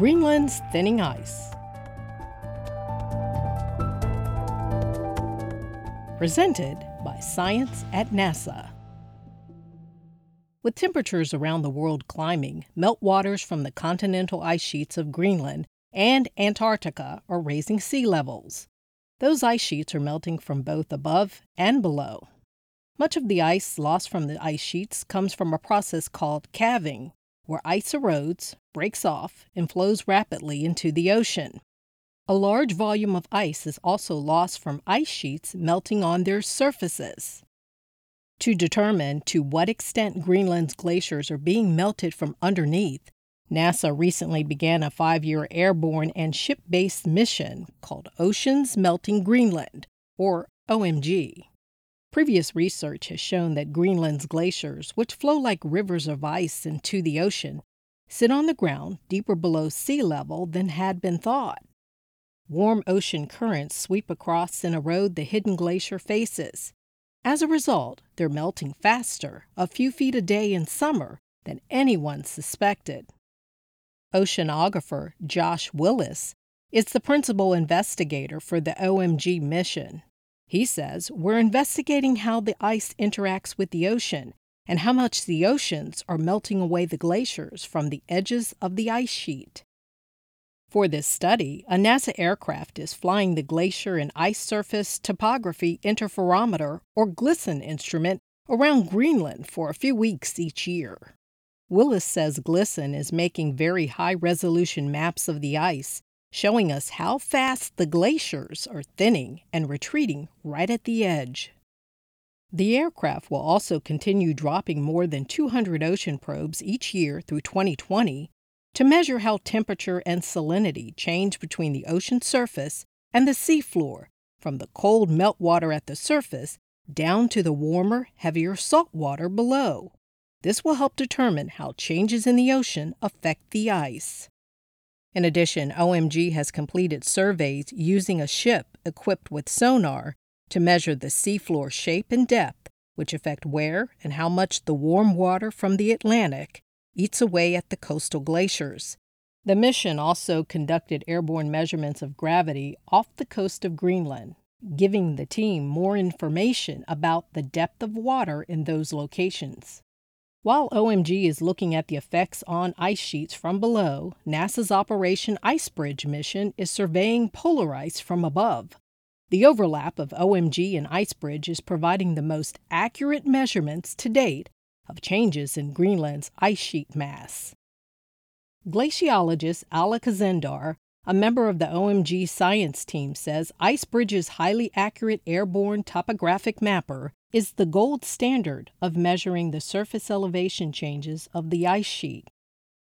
Greenland's thinning ice. Presented by Science at NASA. With temperatures around the world climbing, meltwaters from the continental ice sheets of Greenland and Antarctica are raising sea levels. Those ice sheets are melting from both above and below. Much of the ice lost from the ice sheets comes from a process called calving, where ice erodes, breaks off, and flows rapidly into the ocean. A large volume of ice is also lost from ice sheets melting on their surfaces. To determine to what extent Greenland's glaciers are being melted from underneath, NASA recently began a five year airborne and ship based mission called Oceans Melting Greenland, or OMG. Previous research has shown that Greenland's glaciers, which flow like rivers of ice into the ocean, sit on the ground deeper below sea level than had been thought. Warm ocean currents sweep across and erode the hidden glacier faces. As a result, they're melting faster, a few feet a day in summer, than anyone suspected. Oceanographer Josh Willis is the principal investigator for the OMG mission. He says, We're investigating how the ice interacts with the ocean and how much the oceans are melting away the glaciers from the edges of the ice sheet. For this study, a NASA aircraft is flying the Glacier and Ice Surface Topography Interferometer, or GLISTIN instrument, around Greenland for a few weeks each year. Willis says GLISTIN is making very high resolution maps of the ice showing us how fast the glaciers are thinning and retreating right at the edge. The aircraft will also continue dropping more than 200 ocean probes each year through 2020 to measure how temperature and salinity change between the ocean surface and the seafloor, from the cold meltwater at the surface down to the warmer, heavier salt water below. This will help determine how changes in the ocean affect the ice. In addition, OMG has completed surveys using a ship equipped with sonar to measure the seafloor shape and depth, which affect where and how much the warm water from the Atlantic eats away at the coastal glaciers. The mission also conducted airborne measurements of gravity off the coast of Greenland, giving the team more information about the depth of water in those locations. While OMG is looking at the effects on ice sheets from below, NASA's Operation Icebridge mission is surveying polar ice from above. The overlap of OMG and Icebridge is providing the most accurate measurements to date of changes in Greenland's ice sheet mass. Glaciologist Ala Khazendar, a member of the OMG science team, says Icebridge's highly accurate airborne topographic mapper is the gold standard of measuring the surface elevation changes of the ice sheet.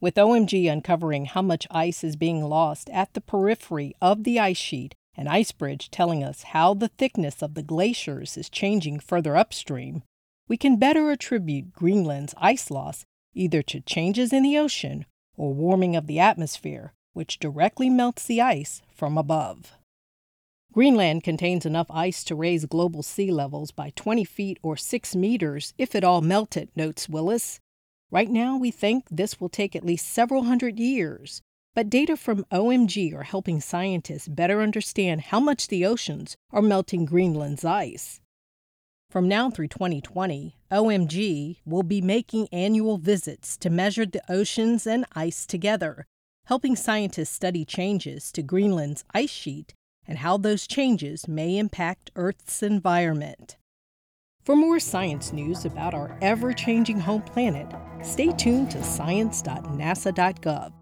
With OMG uncovering how much ice is being lost at the periphery of the ice sheet and Icebridge telling us how the thickness of the glaciers is changing further upstream, we can better attribute Greenland's ice loss either to changes in the ocean or warming of the atmosphere, which directly melts the ice from above. Greenland contains enough ice to raise global sea levels by 20 feet or 6 meters if it all melted, notes Willis. Right now, we think this will take at least several hundred years, but data from OMG are helping scientists better understand how much the oceans are melting Greenland's ice. From now through 2020, OMG will be making annual visits to measure the oceans and ice together, helping scientists study changes to Greenland's ice sheet and how those changes may impact Earth's environment. For more science news about our ever changing home planet, stay tuned to science.nasa.gov.